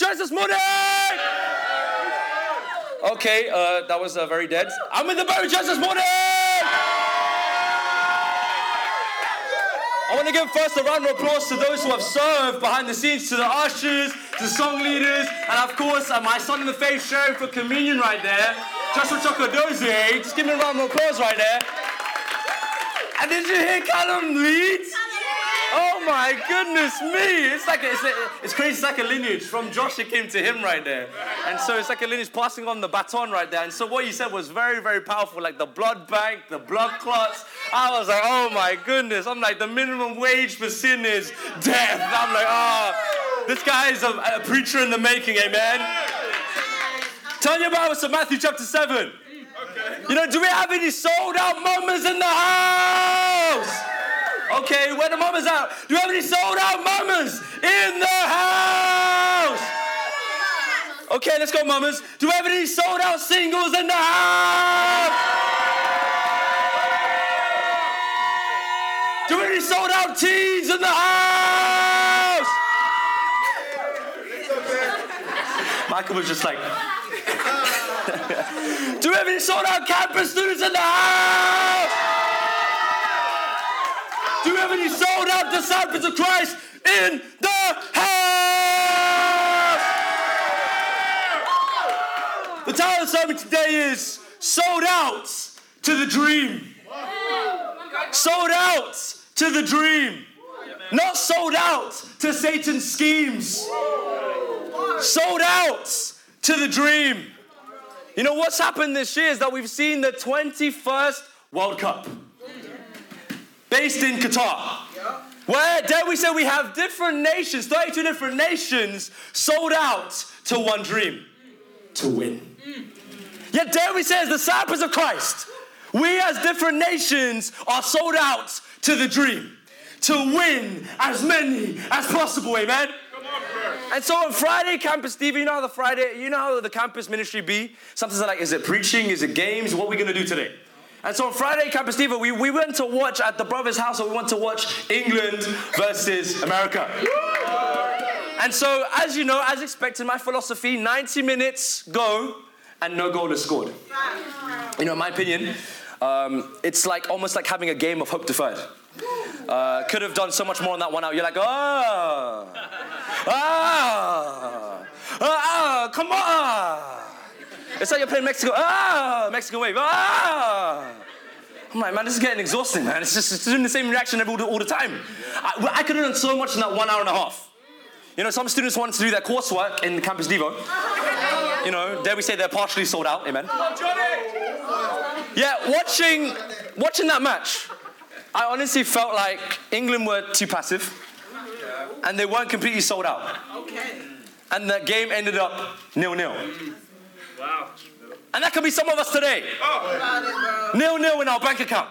this morning. Okay, uh, that was uh, very dead. I'm in the Bible church this morning. I want to give first a round of applause to those who have served behind the scenes, to the ushers, to the song leaders, and of course, uh, my son in the faith sharing for communion right there, Joshua Chokodozie. Just give me a round of applause right there. And did you hear Callum lead? Oh my goodness me! It's like a, it's, a, it's crazy. It's like a lineage from Josh. It came to him right there, and so it's like a lineage passing on the baton right there. And so what he said was very, very powerful. Like the blood bank, the blood clots. I was like, oh my goodness! I'm like the minimum wage for sin is death. I'm like, oh, this guy is a, a preacher in the making, amen. Turn your Bibles to Matthew chapter seven. You know, do we have any sold out moments in the house? Okay, where the mamas out? Do you have any sold out mamas in the house? Okay, let's go, mamas. Do we have any sold out singles in the house? Do we have any sold out teens in the house? Michael was just like. Do we have any sold out campus students in the house? Have any sold out disciples of Christ in the house? The title of the sermon today is Sold Out to the Dream. Sold out to the dream. Not sold out to Satan's schemes. Sold out to the dream. You know what's happened this year is that we've seen the 21st World Cup based in Qatar. Where, dare we say, we have different nations, 32 different nations, sold out to one dream to win. Yet, dare we say, as disciples of Christ, we as different nations are sold out to the dream to win as many as possible, amen? And so on Friday, Campus Devo, you know how the Friday, you know how the campus ministry be? Something's like, is it preaching? Is it games? What are we gonna do today? And so on Friday, Campus Devo, we, we went to watch at the brother's house, or we went to watch England versus America. And so, as you know, as expected, my philosophy 90 minutes go and no goal is scored. You know, in my opinion, um, it's like almost like having a game of hope deferred. Uh, could have done so much more on that one out. You're like, oh, ah, ah, ah, come on. It's like you're playing Mexico, ah, Mexican wave, ah. I'm like, man, this is getting exhausting, man. It's just it's doing the same reaction all the, all the time. I, I could have done so much in that one hour and a half. You know, some students wanted to do their coursework in Campus Devo. You know, dare we say they're partially sold out, amen. Yeah, watching, watching that match, I honestly felt like England were too passive and they weren't completely sold out. And the game ended up nil-nil. Wow. And that could be some of us today. Oh. Nil-nil in our bank account.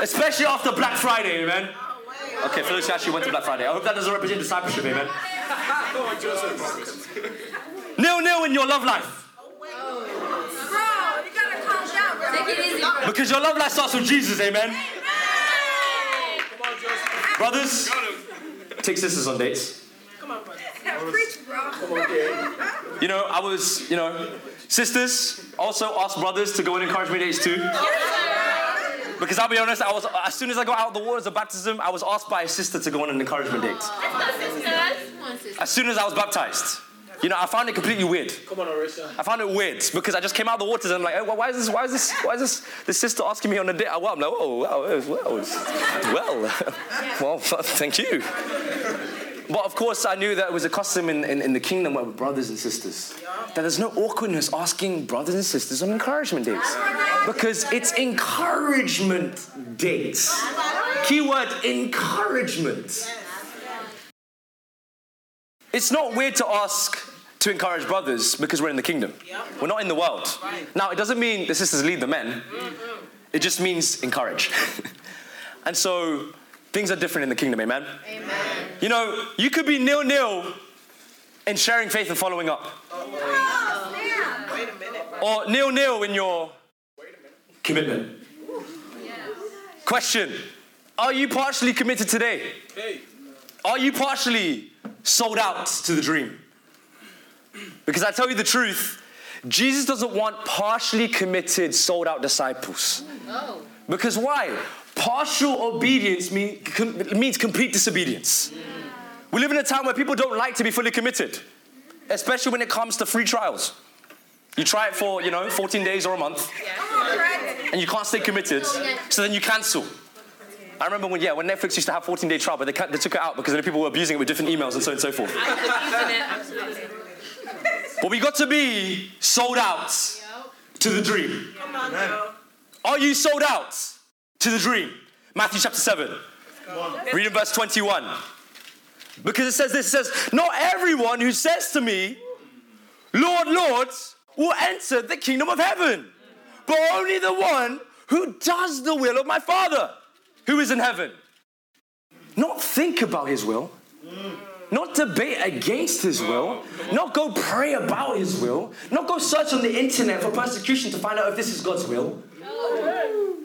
Especially after Black Friday, amen. Okay, Felicia actually went to Black Friday. I hope that doesn't represent discipleship, amen. Nil-nil in your love life. Bro, you gotta calm down, bro. Take it easy, bro. Because your love life starts with Jesus, amen. Brothers, take sisters on dates. Preach, bro. You know, I was, you know, sisters also asked brothers to go and on encouragement dates too. Because I'll be honest, I was as soon as I got out of the waters of baptism, I was asked by a sister to go on an encouragement date. As soon as I was baptized. You know, I found it completely weird. Come on, Arisa. I found it weird because I just came out of the waters and I'm like, hey, why is this? Why is this? Why is this? This sister asking me on a date? Well, I'm like, oh, wow, well, well, well, thank you. But of course, I knew that it was a custom in, in, in the kingdom where we're brothers and sisters. That there's no awkwardness asking brothers and sisters on encouragement dates. Because it's encouragement dates. Keyword encouragement. It's not weird to ask to encourage brothers because we're in the kingdom. We're not in the world. Now, it doesn't mean the sisters lead the men, it just means encourage. and so, things are different in the kingdom, amen? Amen. You know, you could be nil nil in sharing faith and following up, Oh, Wait a minute, or nil nil in your commitment. Question Are you partially committed today? Hey. Are you partially sold out to the dream. Because I tell you the truth, Jesus doesn't want partially committed, sold out disciples. No. Because why? Partial obedience mean, com- means complete disobedience. We live in a time where people don't like to be fully committed, especially when it comes to free trials. You try it for, you know, 14 days or a month, and you can't stay committed, so then you cancel. I remember when, yeah, when Netflix used to have 14 day trial, but they, they took it out because the people were abusing it with different emails and so on and so forth. But we got to be sold out to the dream. Come on. Are you sold out to the dream? Matthew chapter 7. Read in verse 21. Because it says this it says, Not everyone who says to me, Lord, Lord, will enter the kingdom of heaven, but only the one who does the will of my Father who is in heaven. Not think about his will, not debate against his will, not go pray about his will, not go search on the internet for persecution to find out if this is God's will.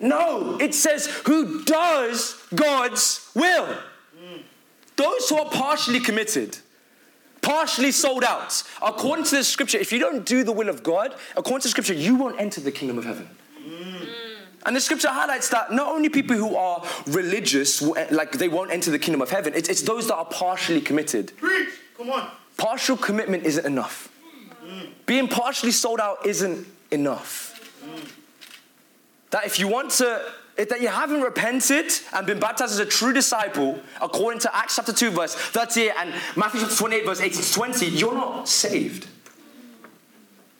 No, it says who does God's will. Those who are partially committed, partially sold out, according to the scripture, if you don't do the will of God, according to the scripture, you won't enter the kingdom of heaven. Mm. And the scripture highlights that not only people who are religious, eh, like they won't enter the kingdom of heaven, it's, it's those that are partially committed. Preach. Come on. Partial commitment isn't enough. Mm. Being partially sold out isn't enough. That if you want to, that you haven't repented and been baptized as a true disciple, according to Acts chapter 2, verse 38 and Matthew chapter 28, verse 18 to 20, you're not saved.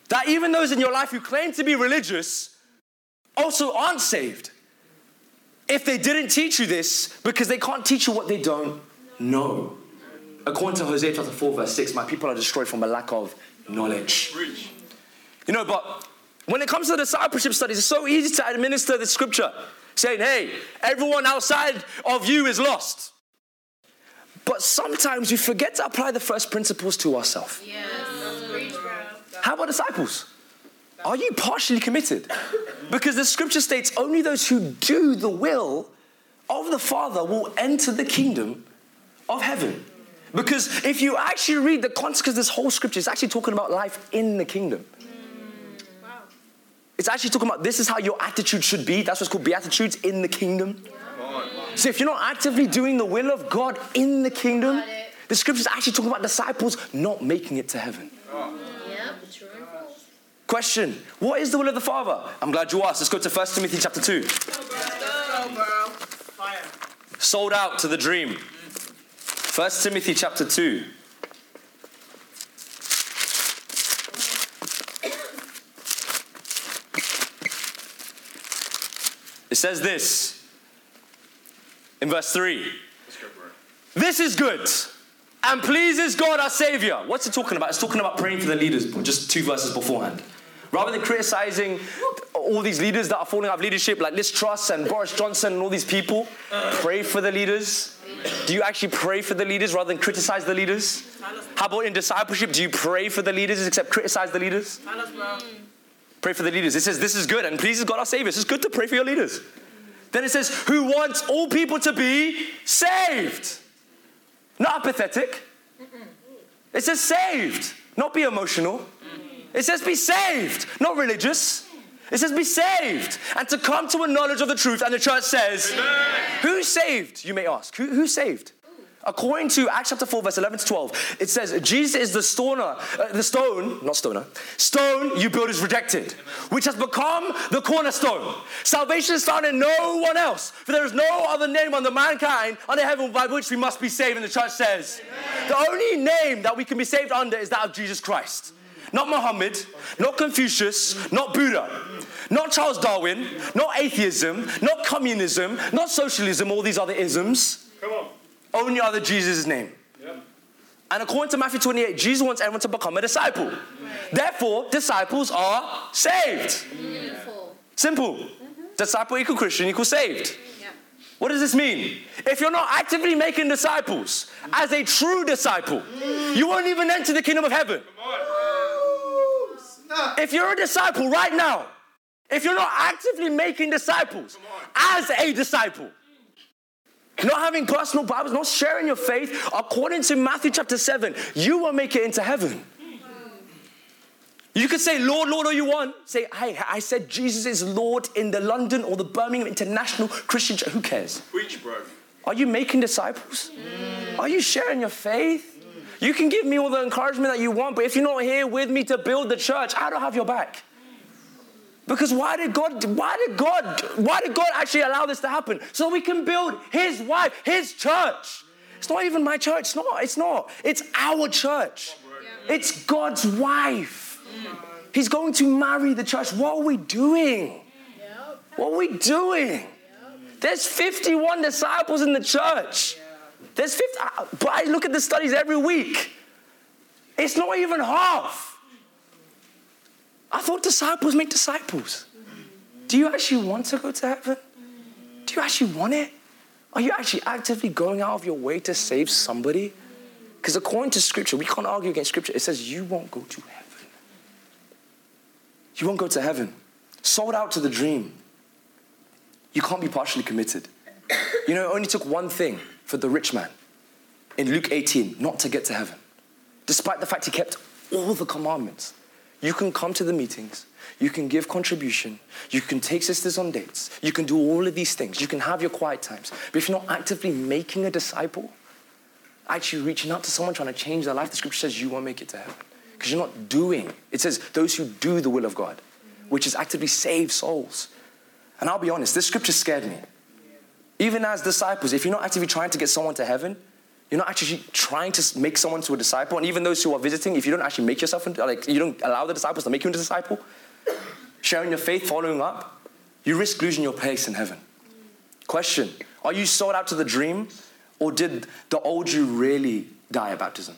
That even those in your life who claim to be religious also aren't saved. If they didn't teach you this, because they can't teach you what they don't know. According to Hosea chapter 4, verse 6, my people are destroyed from a lack of knowledge. You know, but when it comes to discipleship studies, it's so easy to administer the scripture, saying, hey, everyone outside of you is lost. But sometimes we forget to apply the first principles to ourselves. Yes. How about disciples? Are you partially committed? Because the scripture states only those who do the will of the Father will enter the kingdom of heaven. Because if you actually read the context of this whole scripture, it's actually talking about life in the kingdom. It's actually talking about this is how your attitude should be. That's what's called beatitudes in the kingdom. So if you're not actively doing the will of God in the kingdom, the scripture is actually talking about disciples not making it to heaven. Question What is the will of the Father? I'm glad you asked. Let's go to 1 Timothy chapter 2. Go, girl. Fire. Sold out to the dream. 1 Timothy chapter 2. Says this in verse 3 This is good and pleases God our Savior. What's it talking about? It's talking about praying for the leaders, just two verses beforehand. Rather than criticizing all these leaders that are falling out of leadership, like Liz Truss and Boris Johnson and all these people, pray for the leaders. Do you actually pray for the leaders rather than criticize the leaders? How about in discipleship? Do you pray for the leaders except criticize the leaders? Tell us, bro. Pray for the leaders. It says this is good and pleases God our Savior. It's good to pray for your leaders. Then it says, who wants all people to be saved. Not apathetic. It says saved, not be emotional. It says be saved, not religious. It says be saved and to come to a knowledge of the truth. And the church says, Who's saved? You may ask. Who, who's saved? According to Acts chapter 4, verse 11 to 12, it says, Jesus is the stoner, uh, the stone, not stoner, stone you builders rejected, which has become the cornerstone. Salvation is found in no one else, for there is no other name under mankind, under heaven, by which we must be saved. And the church says, the only name that we can be saved under is that of Jesus Christ. Not Muhammad, not Confucius, not Buddha, not Charles Darwin, not atheism, not communism, not socialism, all these other isms. Come on. Only other Jesus' name. Yep. And according to Matthew 28, Jesus wants everyone to become a disciple. Therefore, disciples are saved. Beautiful. Simple. Mm-hmm. Disciple equal Christian equal saved. Yep. What does this mean? If you're not actively making disciples as a true disciple, mm. you won't even enter the kingdom of heaven. If you're a disciple right now, if you're not actively making disciples as a disciple, not having personal Bibles, not sharing your faith, according to Matthew chapter 7, you will make it into heaven. You could say, Lord, Lord, all you want. Say, hey, I said Jesus is Lord in the London or the Birmingham International Christian Church. Who cares? Preach, bro. Are you making disciples? Mm. Are you sharing your faith? Mm. You can give me all the encouragement that you want, but if you're not here with me to build the church, I don't have your back. Because why did God, why did God, why did God actually allow this to happen? So we can build his wife, his church. It's not even my church, it's not, it's not. It's our church. It's God's wife. He's going to marry the church. What are we doing? What are we doing? There's 51 disciples in the church. There's 50, uh, but I look at the studies every week. It's not even half. I thought disciples make disciples. Do you actually want to go to heaven? Do you actually want it? Are you actually actively going out of your way to save somebody? Because according to scripture, we can't argue against scripture. It says you won't go to heaven. You won't go to heaven. Sold out to the dream. You can't be partially committed. You know, it only took one thing for the rich man in Luke 18 not to get to heaven, despite the fact he kept all the commandments. You can come to the meetings, you can give contribution, you can take sisters on dates, you can do all of these things, you can have your quiet times. But if you're not actively making a disciple, actually reaching out to someone trying to change their life, the scripture says you won't make it to heaven. Because you're not doing. It says those who do the will of God, which is actively save souls. And I'll be honest, this scripture scared me. Even as disciples, if you're not actively trying to get someone to heaven, you're not actually trying to make someone to a disciple. And even those who are visiting, if you don't actually make yourself, into, like you don't allow the disciples to make you into a disciple, sharing your faith, following up, you risk losing your place in heaven. Question Are you sold out to the dream, or did the old you really die at baptism?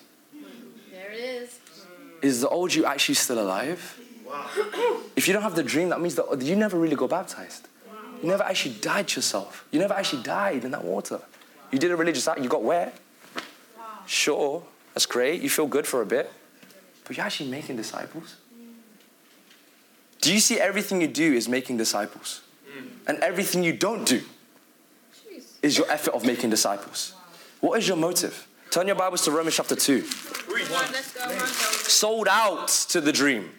There it is. Is the old you actually still alive? If you don't have the dream, that means that you never really got baptized. You never actually died yourself. You never actually died in that water. You did a religious act, you got wet. Sure, that's great. You feel good for a bit. But you're actually making disciples. Do you see everything you do is making disciples? Mm. And everything you don't do is your effort of making disciples. What is your motive? Turn your Bibles to Romans chapter 2. On, let's go. Run, go. Sold out to the dream.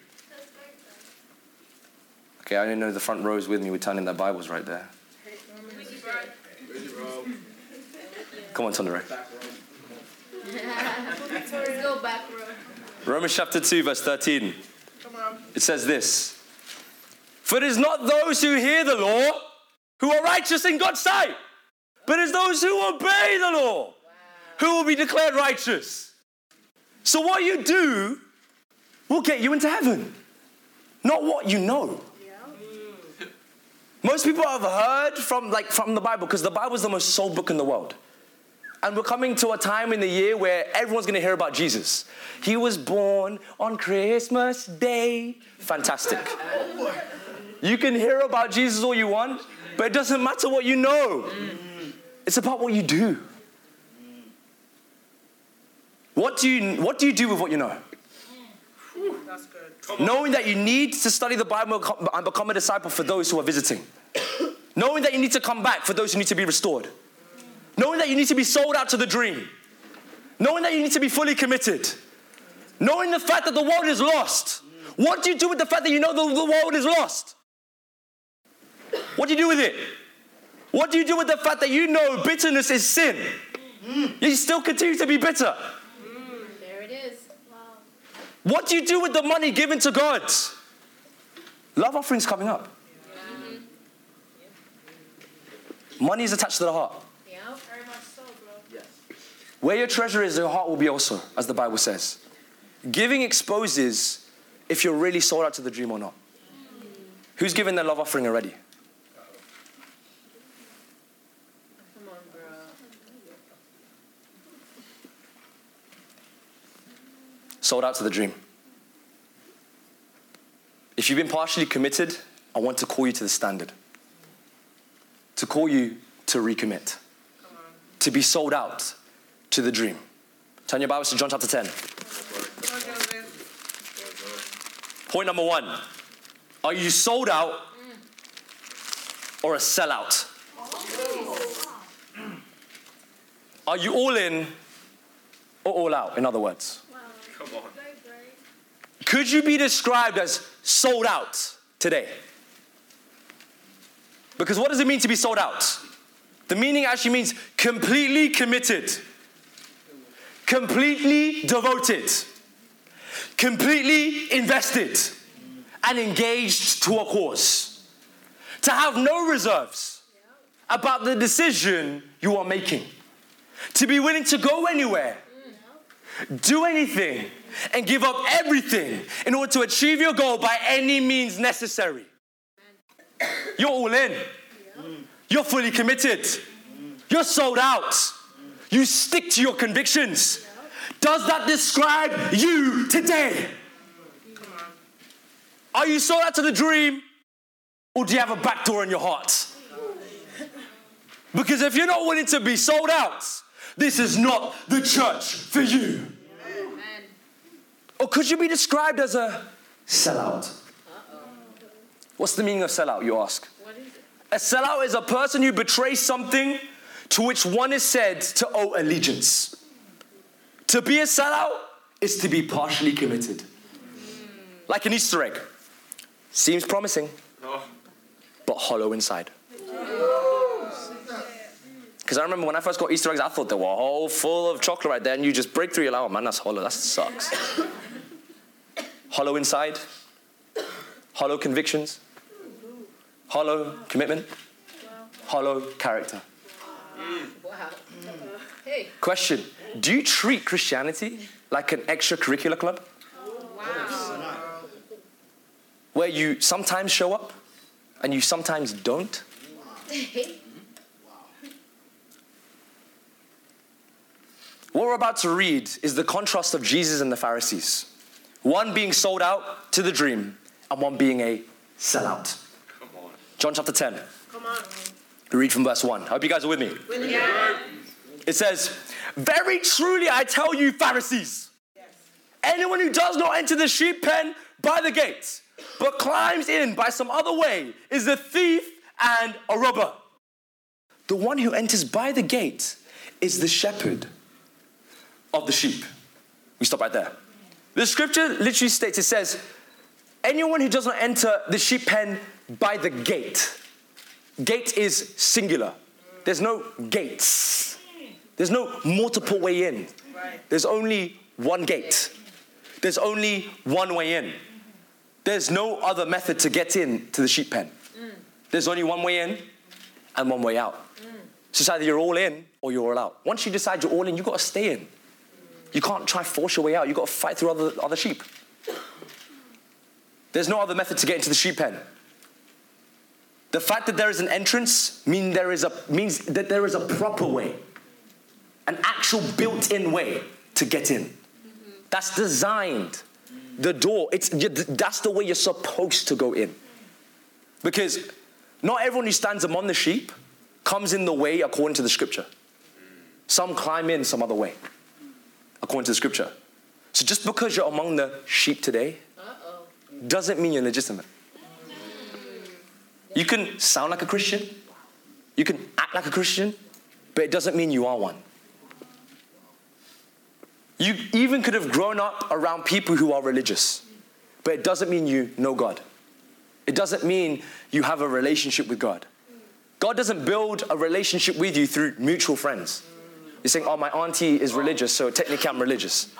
Okay, I didn't know the front rows with me were turning their Bibles right there. Come on, turn the right. Let's go back, bro. Romans chapter 2, verse 13. It says this For it is not those who hear the law who are righteous in God's sight, but it's those who obey the law who will be declared righteous. So, what you do will get you into heaven, not what you know. Most people have heard from like from the Bible because the Bible is the most sold book in the world. And we're coming to a time in the year where everyone's going to hear about Jesus. He was born on Christmas Day. Fantastic. You can hear about Jesus all you want, but it doesn't matter what you know. It's about what you do. What do you what do you do with what you know? That's good. Knowing that you need to study the Bible and become a disciple for those who are visiting. Knowing that you need to come back for those who need to be restored. Knowing that you need to be sold out to the dream. Knowing that you need to be fully committed. Knowing the fact that the world is lost. What do you do with the fact that you know the, the world is lost? What do you do with it? What do you do with the fact that you know bitterness is sin? You still continue to be bitter. There it is. Wow. What do you do with the money given to God? Love offering's coming up. Money is attached to the heart. Yep. Very much so, bro. Where your treasure is, your heart will be also, as the Bible says. Giving exposes if you're really sold out to the dream or not. Who's given their love offering already? Come on, bro. Sold out to the dream. If you've been partially committed, I want to call you to the standard. To call you to recommit. To be sold out to the dream. Turn your Bibles to John chapter 10. Point number one Are you sold out or a sellout? Are you all in or all out, in other words? Could you be described as sold out today? Because what does it mean to be sold out? The meaning actually means completely committed, completely devoted, completely invested, and engaged to a cause. To have no reserves about the decision you are making. To be willing to go anywhere, do anything, and give up everything in order to achieve your goal by any means necessary. You're all in. You're fully committed. You're sold out. You stick to your convictions. Does that describe you today? Are you sold out to the dream or do you have a back door in your heart? Because if you're not willing to be sold out, this is not the church for you. Amen. Or could you be described as a sellout? What's the meaning of sellout, you ask? What is it? A sellout is a person who betrays something to which one is said to owe allegiance. To be a sellout is to be partially committed. Like an Easter egg. Seems promising, but hollow inside. Because I remember when I first got Easter eggs, I thought they were all full of chocolate right there, and you just break through, you're like, oh man, that's hollow, that sucks. hollow inside, hollow convictions, hollow commitment, hollow character. Wow. Hey. Question Do you treat Christianity like an extracurricular club Wow. where you sometimes show up and you sometimes don't? What we're about to read is the contrast of Jesus and the Pharisees. One being sold out to the dream, and one being a sellout. come on. John chapter 10. Read from verse 1. I hope you guys are with me. It says, Very truly I tell you, Pharisees, anyone who does not enter the sheep pen by the gate, but climbs in by some other way, is a thief and a robber. The one who enters by the gate is the shepherd of the sheep. We stop right there. The scripture literally states it says, anyone who does not enter the sheep pen by the gate. Gate is singular. There's no gates. There's no multiple way in. There's only one gate. There's only one way in. There's no other method to get in to the sheep pen. There's only one way in and one way out. So it's either you're all in or you're all out. Once you decide you're all in, you've got to stay in. You can't try force your way out. You've got to fight through other, other sheep. There's no other method to get into the sheep pen. The fact that there is an entrance mean there is a, means that there is a proper way, an actual built-in way to get in. That's designed. The door, it's, that's the way you're supposed to go in. Because not everyone who stands among the sheep comes in the way according to the scripture. Some climb in some other way, according to the scripture. So just because you're among the sheep today Uh-oh. doesn't mean you're legitimate. You can sound like a Christian, you can act like a Christian, but it doesn't mean you are one. You even could have grown up around people who are religious, but it doesn't mean you know God. It doesn't mean you have a relationship with God. God doesn't build a relationship with you through mutual friends. You're saying, oh, my auntie is religious, so technically I'm religious.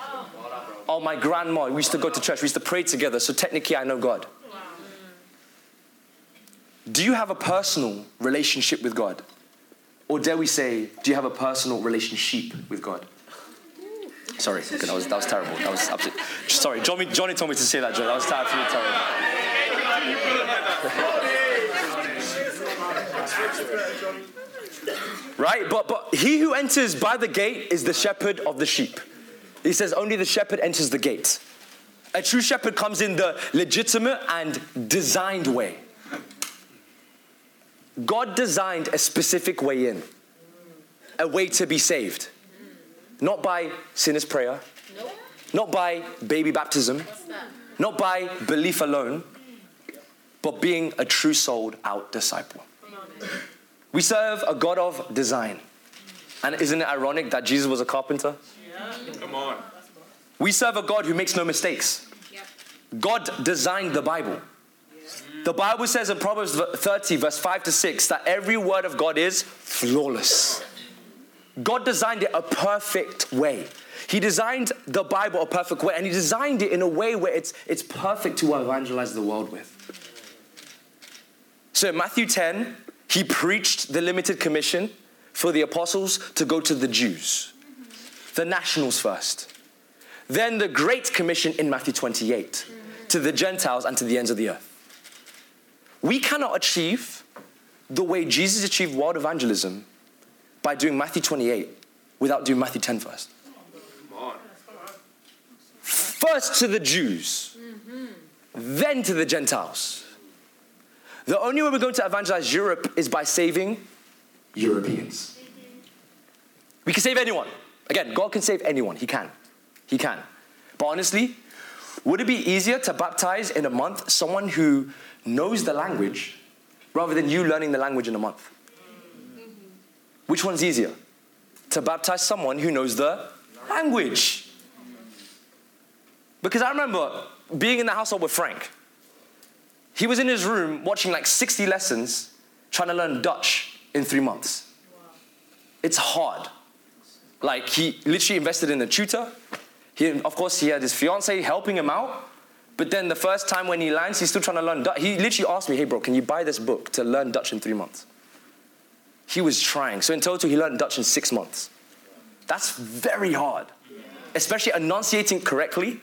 Oh, my grandma, we used to go to church, we used to pray together, so technically I know God. Do you have a personal relationship with God? Or dare we say, do you have a personal relationship with God? Sorry, that was that was terrible. That was absolutely. Sorry, Johnny, Johnny told me to say that joke. That was absolutely terrible. Right, but but he who enters by the gate is the shepherd of the sheep. He says only the shepherd enters the gate. A true shepherd comes in the legitimate and designed way. God designed a specific way in, a way to be saved. Not by sinner's prayer, Nope. not by baby baptism, not by belief alone, but being a true souled out disciple. We serve a God of design. And isn't it ironic that Jesus was a carpenter? Come on. We serve a God who makes no mistakes. God designed the Bible. The Bible says in Proverbs 30, verse 5 to 6, that every word of God is flawless. God designed it a perfect way. He designed the Bible a perfect way, and He designed it in a way where it's, it's perfect to evangelize the world with. So in Matthew 10, He preached the limited commission for the apostles to go to the Jews, the nationals first. Then the Great Commission in Matthew 28 to the Gentiles and to the ends of the earth. We cannot achieve the way Jesus achieved world evangelism by doing Matthew 28 without doing Matthew 10 first. First to the Jews, then to the Gentiles. The only way we're going to evangelize Europe is by saving Europeans. We can save anyone. Again, God can save anyone. He can. He can. But honestly, would it be easier to baptize in a month someone who knows the language rather than you learning the language in a month? Which one's easier? To baptize someone who knows the language. Because I remember being in the household with Frank. He was in his room watching like 60 lessons trying to learn Dutch in three months. It's hard. Like he literally invested in a tutor. He, of course, he had his fiance helping him out. But then the first time when he lands, he's still trying to learn Dutch. He literally asked me, "Hey, bro, can you buy this book to learn Dutch in three months?" He was trying. So in total, he learned Dutch in six months. That's very hard, especially enunciating correctly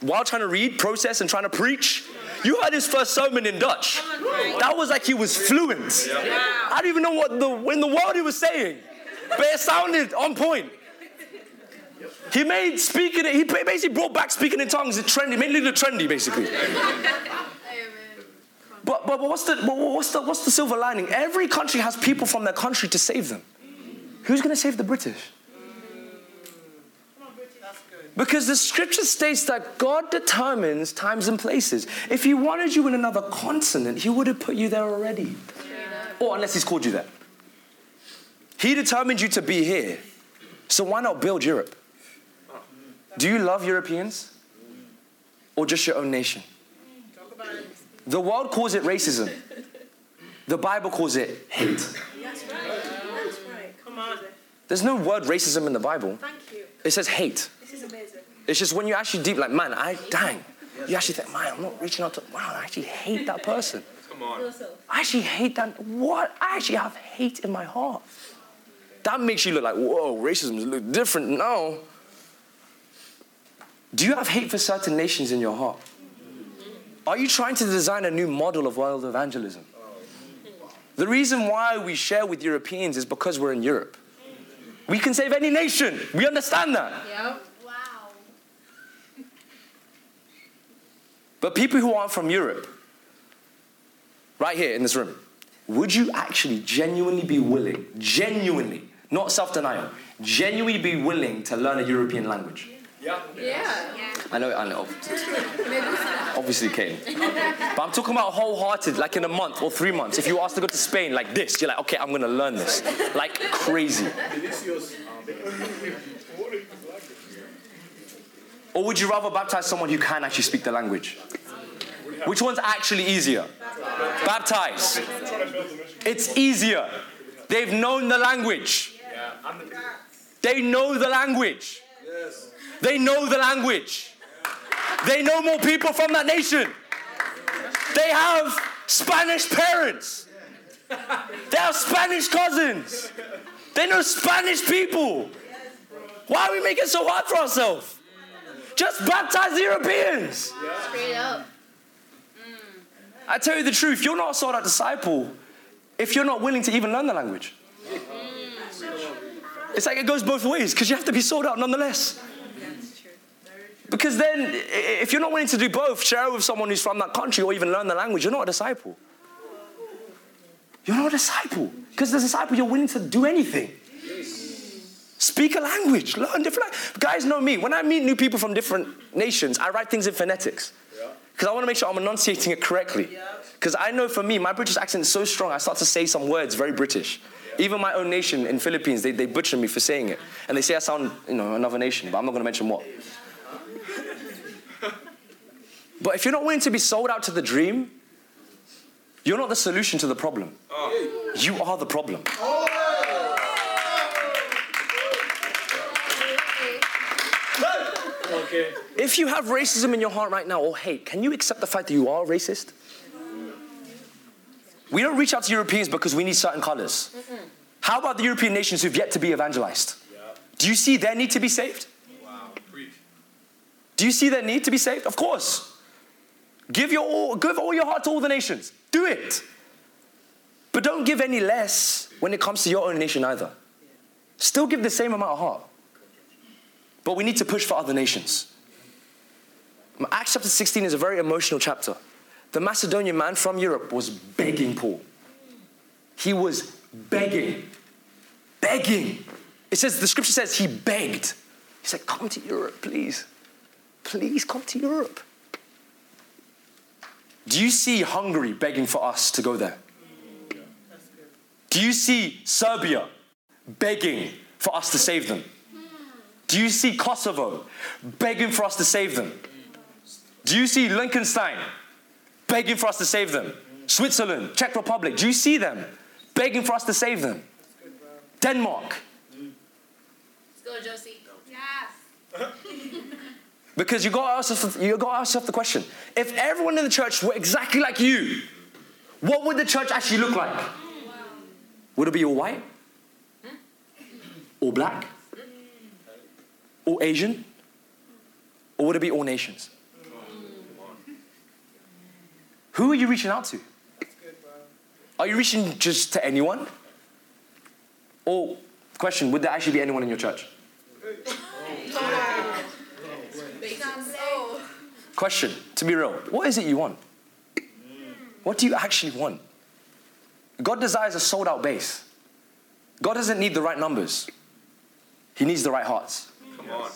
while trying to read, process, and trying to preach. You heard his first sermon in Dutch. That was like he was fluent. I don't even know what the in the world he was saying, but it sounded on point. He made speaking. He basically brought back speaking in tongues. It trendy, made it trendy, basically. But, but, but what's the but what's the what's the silver lining? Every country has people from their country to save them. Who's going to save the British? Because the scripture states that God determines times and places. If He wanted you in another continent, He would have put you there already. Or unless He's called you there. He determined you to be here. So why not build Europe? Do you love Europeans? Or just your own nation? The world calls it racism. The Bible calls it hate. That's right. There's no word racism in the Bible. Thank you. It says hate. This is amazing. It's just when you actually deep, like, man, I, dang. You actually think, man, I'm not reaching out to, wow, I actually hate that person. Come on. I actually hate that. What? I actually have hate in my heart. That makes you look like, whoa, racism look different. No. Do you have hate for certain nations in your heart? Are you trying to design a new model of world evangelism? The reason why we share with Europeans is because we're in Europe. We can save any nation. We understand that. Yep. Wow. But people who aren't from Europe, right here in this room, would you actually genuinely be willing, genuinely, not self denial, genuinely be willing to learn a European language? Yeah. Yeah. I know, I know. Obviously, Kane. But I'm talking about wholehearted, like in a month or three months. If you were asked to go to Spain like this, you're like, okay, I'm gonna learn this. Like crazy. Or would you rather baptize someone who can actually speak the language? Which one's actually easier? Baptize. It's easier. They've known the language. They know the language. They know the language. They know more people from that nation. They have Spanish parents. They have Spanish cousins. They know Spanish people. Why are we making it so hard for ourselves? Just baptize the Europeans. Straight up. Mm. I tell you the truth, you're not a sold out disciple if you're not willing to even learn the language. Mm. It's like it goes both ways because you have to be sold out nonetheless. Because then, if you're not willing to do both, share with someone who's from that country or even learn the language, you're not a disciple. You're not a disciple. Because as a disciple, you're willing to do anything. Speak a language, learn different language. Guys know me. When I meet new people from different nations, I write things in phonetics. Because I want to make sure I'm enunciating it correctly. Because I know for me, my British accent is so strong, I start to say some words very British. Even my own nation in Philippines, they, they butcher me for saying it. And they say I sound, you know, another nation, but I'm not going to mention what. But if you're not willing to be sold out to the dream, you're not the solution to the problem. Oh. You are the problem. Oh. Okay. If you have racism in your heart right now or hate, can you accept the fact that you are racist? We don't reach out to Europeans because we need certain colors. How about the European nations who've yet to be evangelized? Do you see their need to be saved? Wow. Do you see their need to be saved? Of course. Give your all, give all your heart to all the nations. Do it. But don't give any less when it comes to your own nation either. Still give the same amount of heart. But we need to push for other nations. Acts chapter 16 is a very emotional chapter. The Macedonian man from Europe was begging Paul. He was begging. Begging. It says, the scripture says he begged. He said, Come to Europe, please. Please come to Europe. Do you see Hungary begging for us to go there? Do you see Serbia begging for us to save them? Do you see Kosovo begging for us to save them? Do you see Liechtenstein begging for us to save them? Switzerland, Czech Republic, do you see them begging for us to save them? Denmark, Let's go, Josie. Yes. Because you got to ask yourself, you got to ask yourself the question: If everyone in the church were exactly like you, what would the church actually look like? Would it be all white, all black, all Asian, or would it be all nations? Who are you reaching out to? Are you reaching just to anyone? Or question: Would there actually be anyone in your church? Question, to be real, what is it you want? What do you actually want? God desires a sold out base. God doesn't need the right numbers, He needs the right hearts. Come on.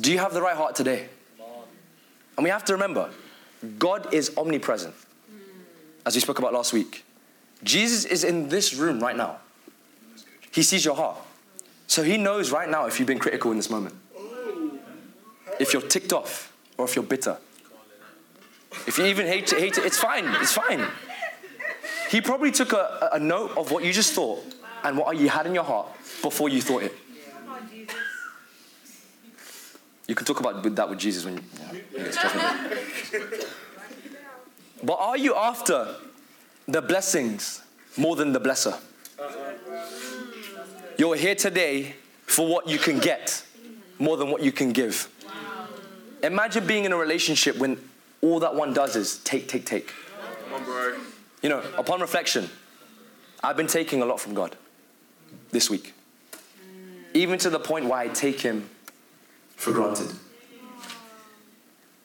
Do you have the right heart today? And we have to remember, God is omnipresent, as we spoke about last week. Jesus is in this room right now. He sees your heart. So He knows right now if you've been critical in this moment, if you're ticked off, or if you're bitter. If you even hate, hate it, it's fine. It's fine. He probably took a, a note of what you just thought and what you had in your heart before you thought it. You can talk about that with Jesus when you, yeah, he. But are you after the blessings more than the blesser? You're here today for what you can get more than what you can give. Imagine being in a relationship when all that one does is take, take, take. On. You know, upon reflection, I've been taking a lot from God this week. Even to the point where I take Him for granted.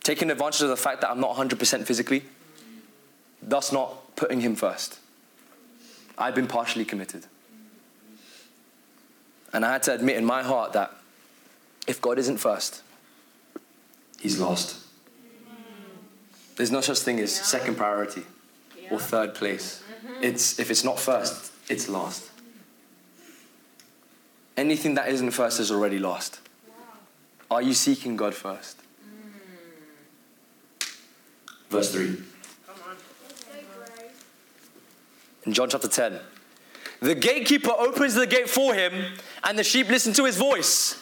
Taking advantage of the fact that I'm not 100% physically, thus not putting Him first. I've been partially committed. And I had to admit in my heart that if God isn't first, He's lost. There's no such thing as second priority or third place. Mm-hmm. It's if it's not first, it's last. Anything that isn't first is already lost. Are you seeking God first? Mm. Verse 3. In John chapter 10. The gatekeeper opens the gate for him, and the sheep listen to his voice.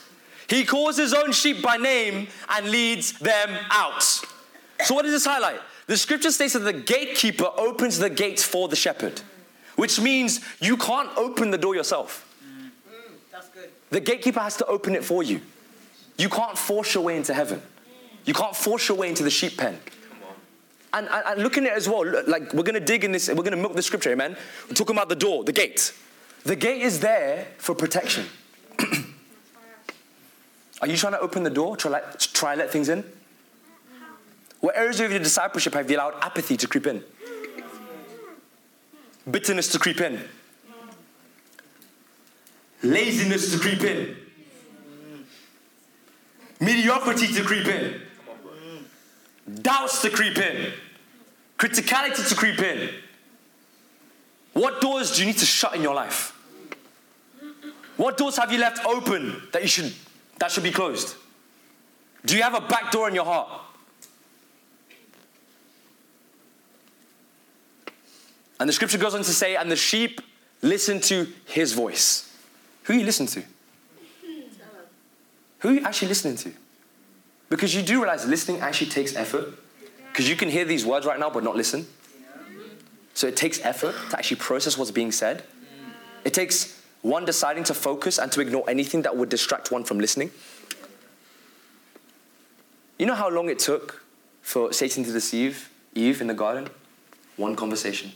He calls his own sheep by name and leads them out. So, what does this highlight? The scripture states that the gatekeeper opens the gates for the shepherd, which means you can't open the door yourself. That's good. The gatekeeper has to open it for you. You can't force your way into heaven. You can't force your way into the sheep pen. And, and, and looking at it as well, like we're gonna dig in this, we're gonna milk the scripture, amen? We're talking about the door, the gate. The gate is there for protection. Are you trying to open the door, try let, try let things in? What areas of your discipleship have you allowed apathy to creep in? Bitterness to creep in? Laziness to creep in? Mediocrity to creep in? Doubts to creep in? Criticality to creep in? What doors do you need to shut in your life? What doors have you left open that you should that should be closed? Do you have a back door in your heart? And the scripture goes on to say, and the sheep listen to his voice. Who you listen to? Who are you actually listening to? Because you do realize listening actually takes effort. Because you can hear these words right now but not listen. So it takes effort to actually process what's being said. It takes one deciding to focus and to ignore anything that would distract one from listening. You know how long it took for Satan to deceive Eve in the garden? One conversation.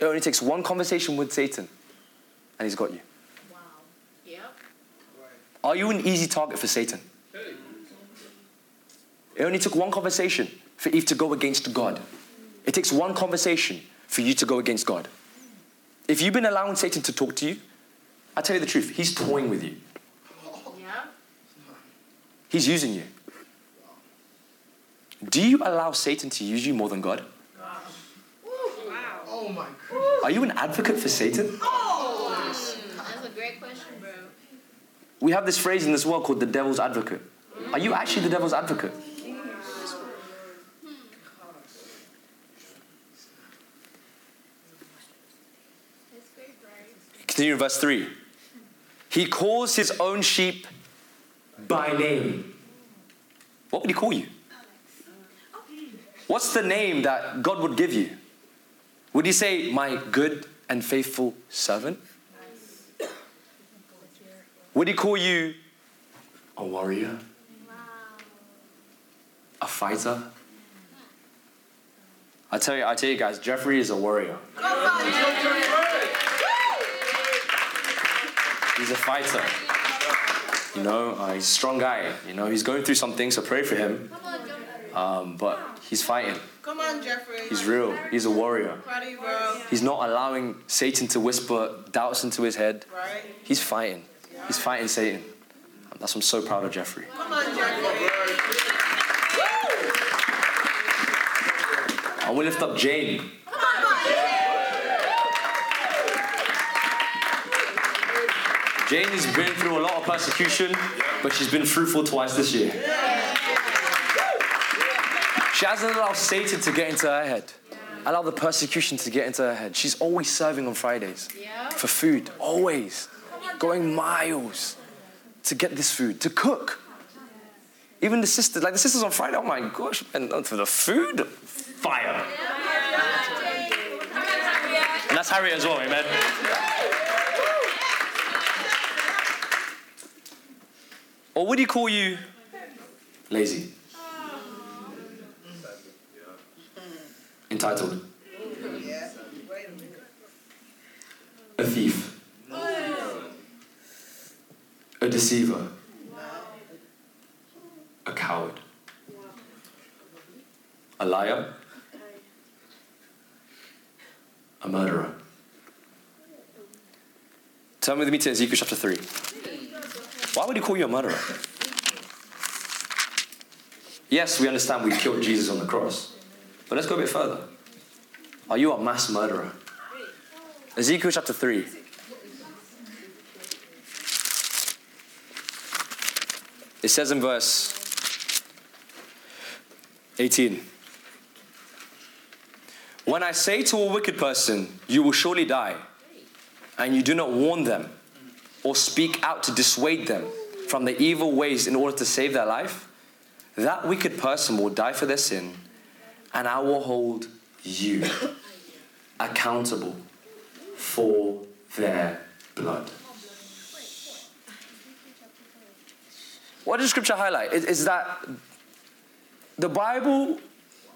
It only takes one conversation with Satan, and he's got you. Wow. Yep. Are you an easy target for Satan? It only took one conversation for Eve to go against God. It takes one conversation for you to go against God. If you've been allowing Satan to talk to you, I tell you the truth, he's toying with you. Yep. He's using you. Do you allow Satan to use you more than God? Wow! Oh my Are you an advocate for Satan? Oh, That's a great question, bro. We have this phrase in this world called the devil's advocate. Are you actually the devil's advocate? That's great, right? Continue in verse 3. He calls his own sheep by name. What would he call you? What's the name that God would give you? Would he say, My good and faithful servant? Would he call you a warrior? A fighter? I tell you, I tell you guys, Jeffrey is a warrior. He's a fighter. You know, uh, he's a strong guy. You know, he's going through some things, so pray for him. Um, but he's fighting. Come on, Jeffrey. He's real. He's a warrior. Proud of you, bro. He's not allowing Satan to whisper doubts into his head. He's fighting. He's fighting Satan. That's why I'm so proud of Jeffrey. Come on, Jeffrey. I to lift up Jane. Jane has been through a lot of persecution, but she's been fruitful twice this year. She hasn't allowed Satan to get into her head, allow the persecution to get into her head. She's always serving on Fridays for food, always going miles to get this food, to cook. Even the sisters, like the sisters on Friday, oh my gosh, and for the food, fire. And that's Harriet as well, amen. Or would he call you lazy? Entitled? A. A thief? A deceiver? A coward? A liar? A murderer? Turn with me to Ezekiel chapter 3. Why would he call you a murderer? Yes, we understand we killed Jesus on the cross. But let's go a bit further. Are you a mass murderer? Ezekiel chapter 3. It says in verse 18 When I say to a wicked person, You will surely die, and you do not warn them or speak out to dissuade them from the evil ways in order to save their life, that wicked person will die for their sin, and I will hold you accountable for their blood. What does scripture highlight? Is, is that the Bible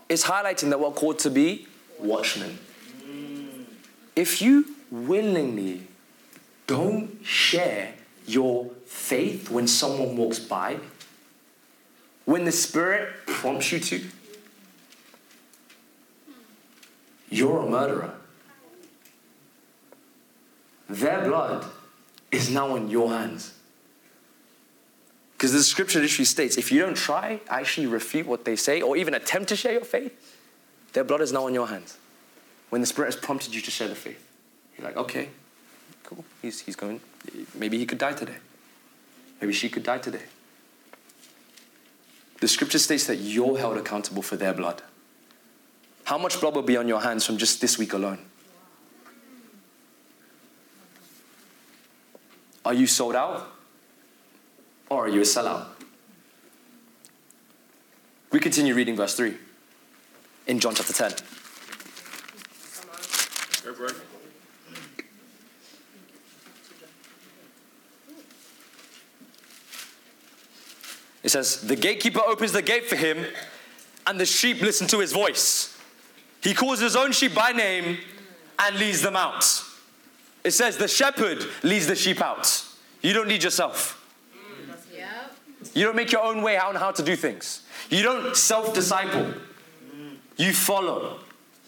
is highlighting that we're called to be watchmen. If you willingly don't share your faith when someone walks by, when the Spirit prompts you to, you're a murderer. Their blood is now on your hands. Because the scripture literally states if you don't try, actually refute what they say, or even attempt to share your faith, their blood is now on your hands. when the Spirit has prompted you to share the faith. You're like, okay, cool. He's, he's going, maybe he could die today. Maybe she could die today. The scripture states that you're held accountable for their blood. How much blood will be on your hands from just this week alone? Are you sold out? Or are you a sellout? We continue reading verse 3 in John chapter 10. It says, The gatekeeper opens the gate for him, and the sheep listen to his voice. He calls his own sheep by name and leads them out. It says, The shepherd leads the sheep out. You don't lead yourself. You don't make your own way out on how to do things. You don't self disciple. You follow.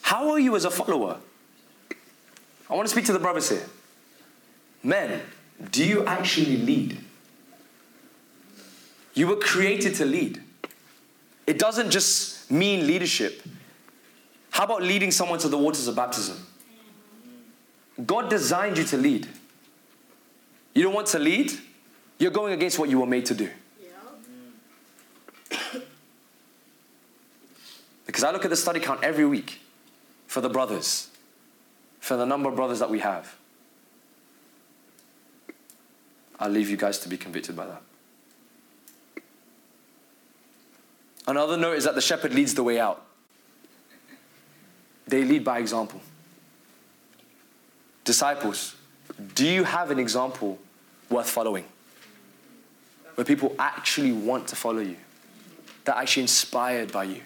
How are you as a follower? I want to speak to the brothers here. Men, do you actually lead? You were created to lead. It doesn't just mean leadership. How about leading someone to the waters of baptism? God designed you to lead. You don't want to lead? You're going against what you were made to do. Because I look at the study count every week for the brothers, for the number of brothers that we have. I'll leave you guys to be convicted by that. Another note is that the shepherd leads the way out. They lead by example. Disciples, do you have an example worth following? Where people actually want to follow you, they're actually inspired by you.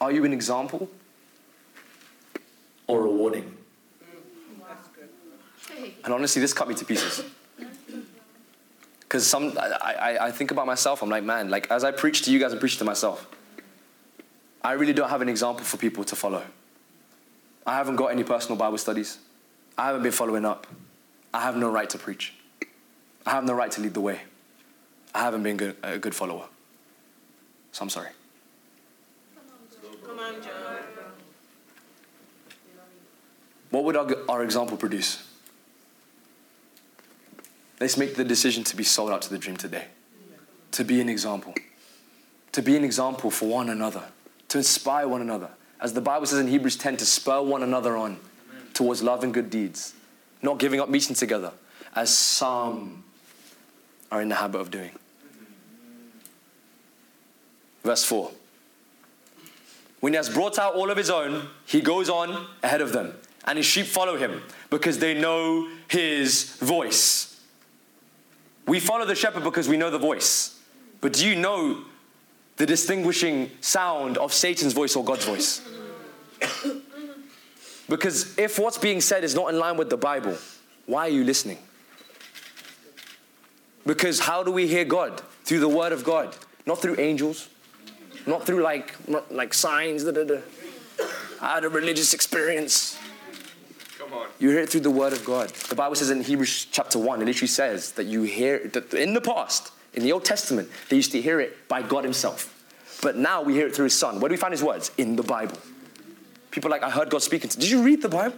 Are you an example or a warning? And honestly, this cut me to pieces. Because some, I, I, I think about myself, I'm like, man, like as I preach to you guys, I preach to myself. I really don't have an example for people to follow. I haven't got any personal Bible studies. I haven't been following up. I have no right to preach. I have no right to lead the way. I haven't been good, a good follower. So I'm sorry. Come on, John. What would our, our example produce? Let's make the decision to be sold out to the dream today. To be an example. To be an example for one another. To inspire one another. As the Bible says in Hebrews 10, to spur one another on towards love and good deeds. Not giving up meeting together, as some are in the habit of doing. Verse 4. When he has brought out all of his own, he goes on ahead of them, and his sheep follow him because they know his voice. We follow the shepherd because we know the voice. But do you know the distinguishing sound of Satan's voice or God's voice? because if what's being said is not in line with the Bible, why are you listening? Because how do we hear God? Through the word of God, not through angels, not through like like signs. Da, da, da. I had a religious experience. On. You hear it through the word of God. The Bible says in Hebrews chapter 1, it literally says that you hear that in the past, in the Old Testament, they used to hear it by God Himself. But now we hear it through His Son. Where do we find His words? In the Bible. People like, I heard God speaking. Did you read the Bible?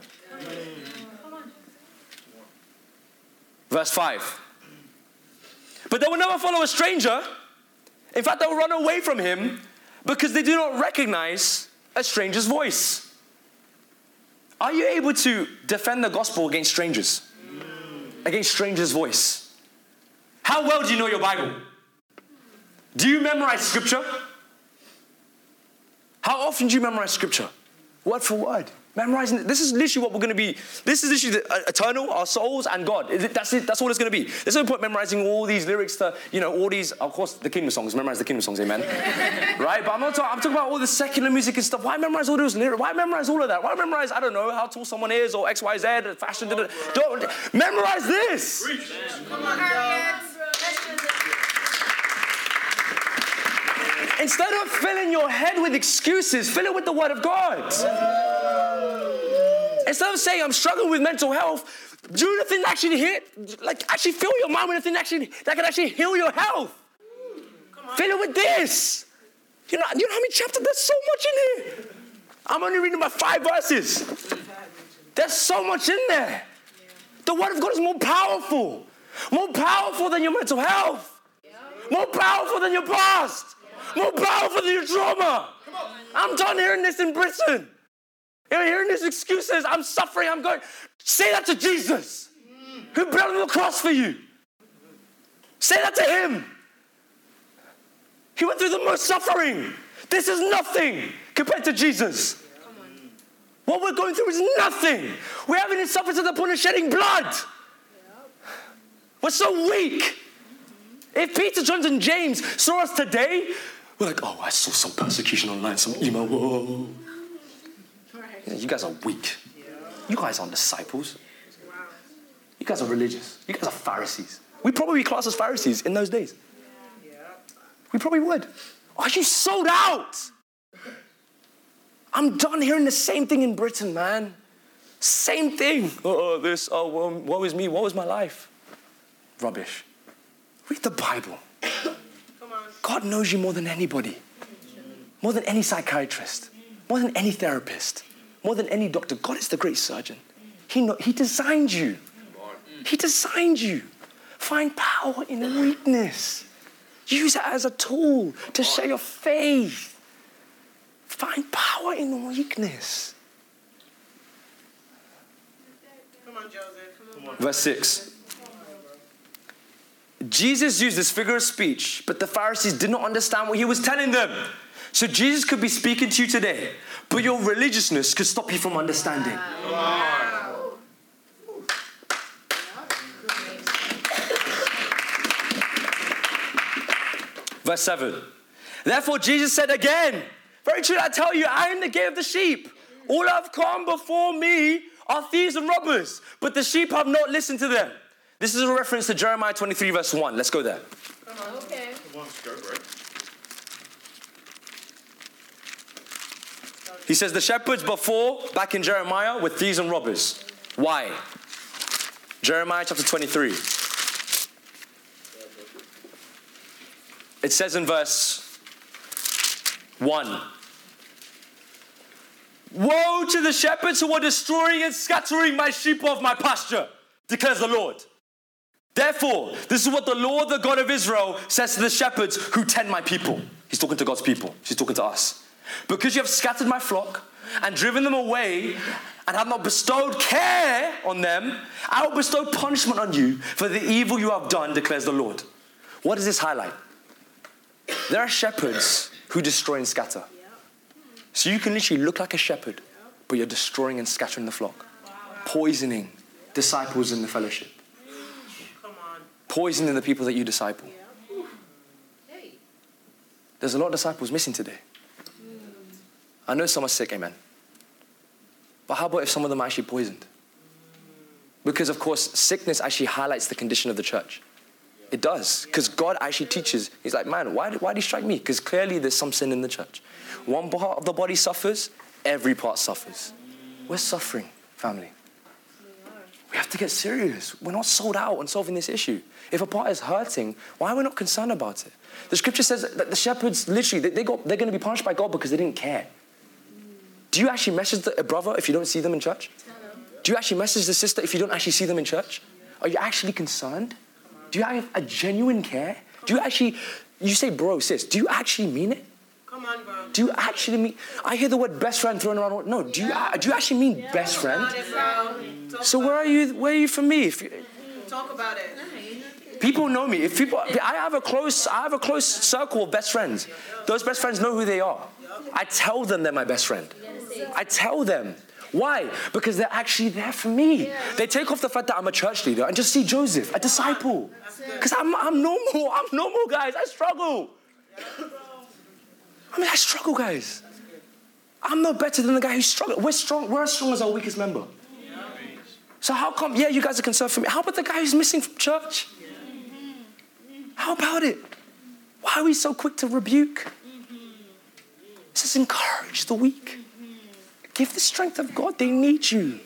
Verse 5. But they will never follow a stranger. In fact, they will run away from him because they do not recognize a stranger's voice. Are you able to defend the gospel against strangers? Against strangers' voice? How well do you know your Bible? Do you memorize scripture? How often do you memorize scripture? Word for word. Memorizing. This is literally what we're going to be. This is literally the, uh, eternal, our souls, and God. Is it- That's it. That's all it's going to be. There's no point memorizing all these lyrics to, you know, all these, of course, the kingdom songs. Memorize the kingdom songs, amen. right? But I'm not talking, I'm talking about all the secular music and stuff. Why memorize all those lyrics? Why memorize all of that? Why memorize, I don't know, how tall someone is or X, Y, Z, fashion, da, da. Don't, memorize this. Come on, John. Instead of filling your head with excuses, fill it with the word of God. Instead of saying I'm struggling with mental health, do the thing that actually hit, like actually fill your mind with the thing that actually that can actually heal your health. Fill it with this. You know, you know how many chapters? There's so much in here. I'm only reading about five verses. There's so much in there. The Word of God is more powerful, more powerful than your mental health, more powerful than your past, more powerful than your trauma. I'm done hearing this in Britain. You're hearing these excuses. I'm suffering. I'm going. Say that to Jesus, who bled on the cross for you. Say that to Him. He went through the most suffering. This is nothing compared to Jesus. What we're going through is nothing. We haven't even suffered to the point of shedding blood. We're so weak. If Peter, John, and James saw us today, we're like, oh, I saw some persecution online, some email. Whoa. You guys are weak. You guys aren't disciples. You guys are religious. You guys are Pharisees. We probably class as Pharisees in those days. We probably would. Are you sold out? I'm done hearing the same thing in Britain, man. Same thing. Oh, this, oh, woe is me, woe is my life. Rubbish. Read the Bible. God knows you more than anybody, more than any psychiatrist, more than any therapist, more than any doctor. God is the great surgeon. He, know, he designed you. He designed you. Find power in weakness. Use it as a tool to share your faith. Find power in weakness. Come on, Joseph. Come on. Verse 6. Jesus used this figure of speech, but the Pharisees did not understand what he was telling them. So Jesus could be speaking to you today, but your religiousness could stop you from understanding. Verse 7. Therefore, Jesus said again, Very truly, I tell you, I am the gate of the sheep. All have come before me are thieves and robbers, but the sheep have not listened to them. This is a reference to Jeremiah 23, verse 1. Let's go there. Okay. Come on, go, bro. He says, The shepherds before, back in Jeremiah, were thieves and robbers. Why? Jeremiah chapter 23. It says in verse 1 Woe to the shepherds who are destroying and scattering my sheep off my pasture, declares the Lord. Therefore, this is what the Lord, the God of Israel, says to the shepherds who tend my people. He's talking to God's people, he's talking to us. Because you have scattered my flock and driven them away and have not bestowed care on them, I will bestow punishment on you for the evil you have done, declares the Lord. What does this highlight? There are shepherds who destroy and scatter. So you can literally look like a shepherd, but you're destroying and scattering the flock, poisoning disciples in the fellowship, poisoning the people that you disciple. There's a lot of disciples missing today. I know some are sick, amen. But how about if some of them are actually poisoned? Because, of course, sickness actually highlights the condition of the church. It does. Because God actually teaches. He's like, man, why, why do you strike me? Because clearly there's some sin in the church. One part of the body suffers, every part suffers. We're suffering, family. We have to get serious. We're not sold out on solving this issue. If a part is hurting, why are we not concerned about it? The scripture says that the shepherds literally, they, they got, they're going to be punished by God because they didn't care. Do you actually message the, a brother if you don't see them in church? Do you actually message the sister if you don't actually see them in church? Are you actually concerned? Do you have a genuine care? Do you actually, you say bro, sis, do you actually mean it? Come on, bro. Do you actually mean, I hear the word best friend thrown around. No, do you, do you actually mean best friend? It, So where are you, where are you for me? If you. Talk about it. People know me. If people, I have a close, I have a close circle of best friends. Those best friends know who they are. I tell them they're my best friend. I tell them. Why? Because they're actually there for me. They take off the fact that I'm a church leader and just see Joseph, a disciple. Because I'm, I'm normal. I'm normal, guys. I struggle. I mean, I struggle, guys. I'm no better than the guy who struggled. We're strong. We're as strong as our weakest member. So how come? Yeah, you guys are concerned for me. How about the guy who's missing from church? How about it? Why are we so quick to rebuke? It says encourage the weak. Give the strength of God. They need you.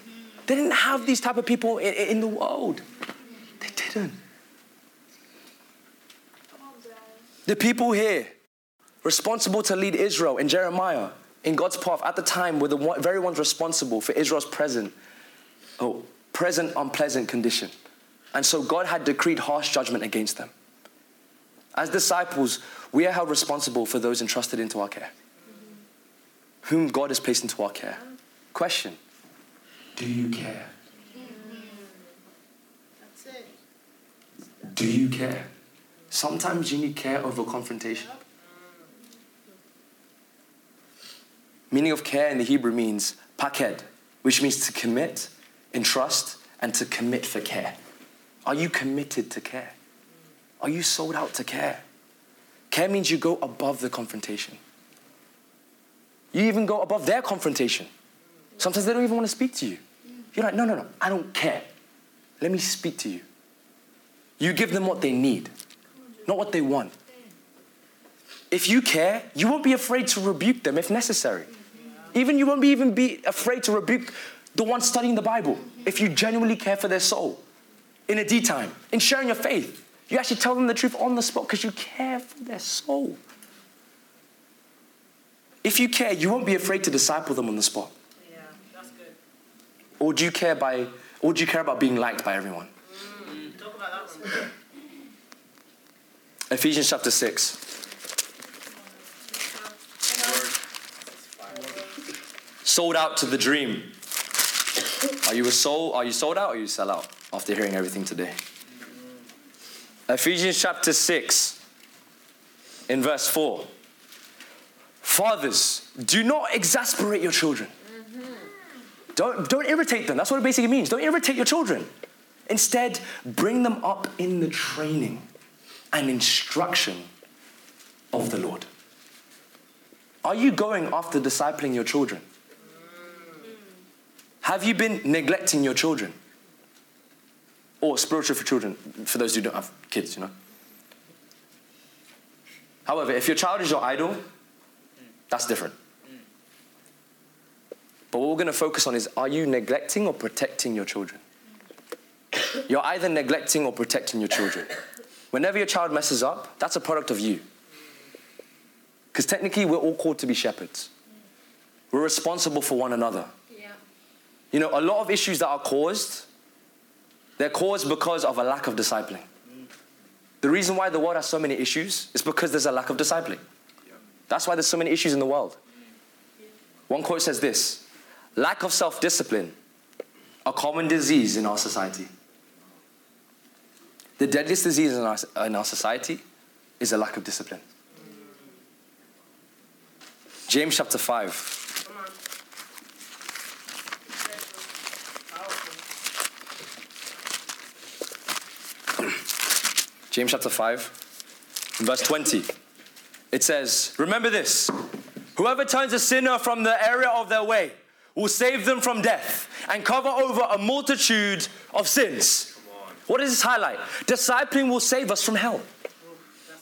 They didn't have these type of people in, in the world. They didn't. The people here responsible to lead Israel in Jeremiah in God's path at the time were the very ones responsible for Israel's present, oh, present unpleasant condition. And so God had decreed harsh judgment against them. As disciples, we are held responsible for those entrusted into our care, whom God has placed into our care. Question Do you care? That's it. Do you care? Sometimes you need care over confrontation. Meaning of care in the Hebrew means paked, which means to commit, entrust, and to commit for care. Are you committed to care? Are you sold out to care? Care means you go above the confrontation. You even go above their confrontation. Sometimes they don't even want to speak to you. You're like, no, no, no, I don't care. Let me speak to you. You give them what they need, not what they want. If you care, you won't be afraid to rebuke them if necessary. Even you won't be even be afraid to rebuke the one studying the Bible if you genuinely care for their soul. In a D time, in sharing your faith, you actually tell them the truth on the spot because you care for their soul. If you care, you won't be afraid to disciple them on the spot. Yeah, that's good. Or do you care by or do you care about being liked by everyone? Mm, talk about that one. Ephesians chapter 6. Sold out to the dream. Are you a soul? Are you sold out or you sell out after hearing everything today? Ephesians chapter 6, in verse 4. Fathers, do not exasperate your children. Mm-hmm. Don't, don't irritate them. That's what it basically means. Don't irritate your children. Instead, bring them up in the training and instruction of the Lord. Are you going after discipling your children? Mm. Have you been neglecting your children? Or spiritual for children, for those who don't have kids, you know? However, if your child is your idol, that's different. But what we're going to focus on is are you neglecting or protecting your children? You're either neglecting or protecting your children. Whenever your child messes up, that's a product of you. Because technically, we're all called to be shepherds. We're responsible for one another. Yeah. You know, a lot of issues that are caused, they're caused because of a lack of discipling. Mm. The reason why the world has so many issues is because there's a lack of discipling. That's why there's so many issues in the world. One quote says this lack of self discipline, a common disease in our society. The deadliest disease in our, in our society is a lack of discipline. James chapter 5. Come on. Powerful. James chapter 5, verse 20. It says, Remember this whoever turns a sinner from the area of their way will save them from death and cover over a multitude of sins. What does this highlight? Discipling will save us from hell.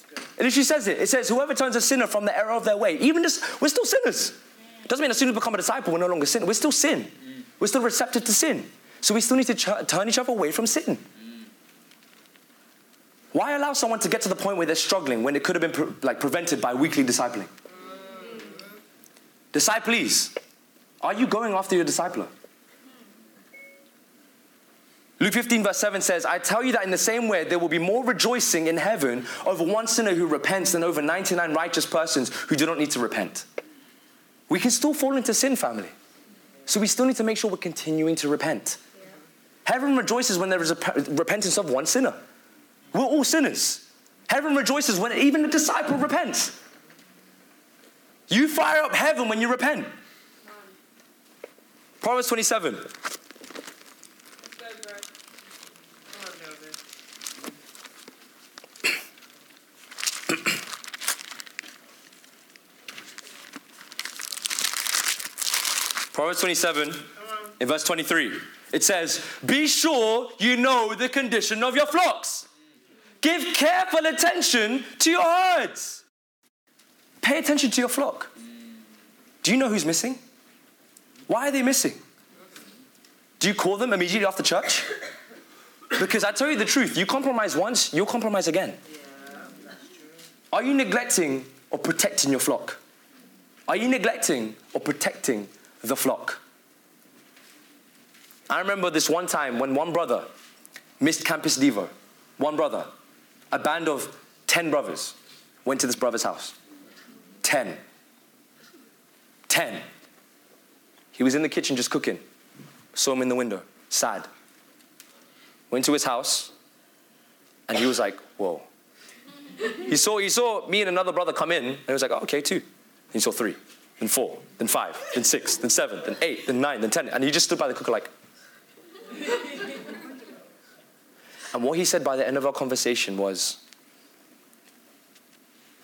Good. It literally says it. It says, Whoever turns a sinner from the error of their way, even this, we're still sinners. Doesn't mean as soon as we become a disciple, we're no longer sin. We're still sin. We're still receptive to sin. So we still need to ch- turn each other away from sin. Why allow someone to get to the point where they're struggling when it could have been pre- like prevented by weekly discipling? Disciples, are you going after your discipler? Luke 15, verse 7 says, I tell you that in the same way, there will be more rejoicing in heaven over one sinner who repents than over 99 righteous persons who do not need to repent. We can still fall into sin, family. So we still need to make sure we're continuing to repent. Heaven rejoices when there is a pe- repentance of one sinner. We're all sinners. Heaven rejoices when even a disciple repents. You fire up heaven when you repent. Proverbs 27. Good, bro. Come on, Joseph. Proverbs 27, in verse 23. It says, Be sure you know the condition of your flocks. Give careful attention to your herds. Pay attention to your flock. Do you know who's missing? Why are they missing? Do you call them immediately after church? Because I tell you the truth, you compromise once, you'll compromise again. Are you neglecting or protecting your flock? Are you neglecting or protecting the flock? I remember this one time when one brother missed Campus Devo. One brother, a band of 10 brothers, went to this brother's house. 10. 10. He was in the kitchen just cooking. Saw him in the window, sad. Went to his house, and he was like, whoa. He saw, he saw me and another brother come in, and he was like, oh, okay, two. He saw three, then four, then five, then six, then seven, then eight, then nine, then ten. And he just stood by the cooker like. And what he said by the end of our conversation was,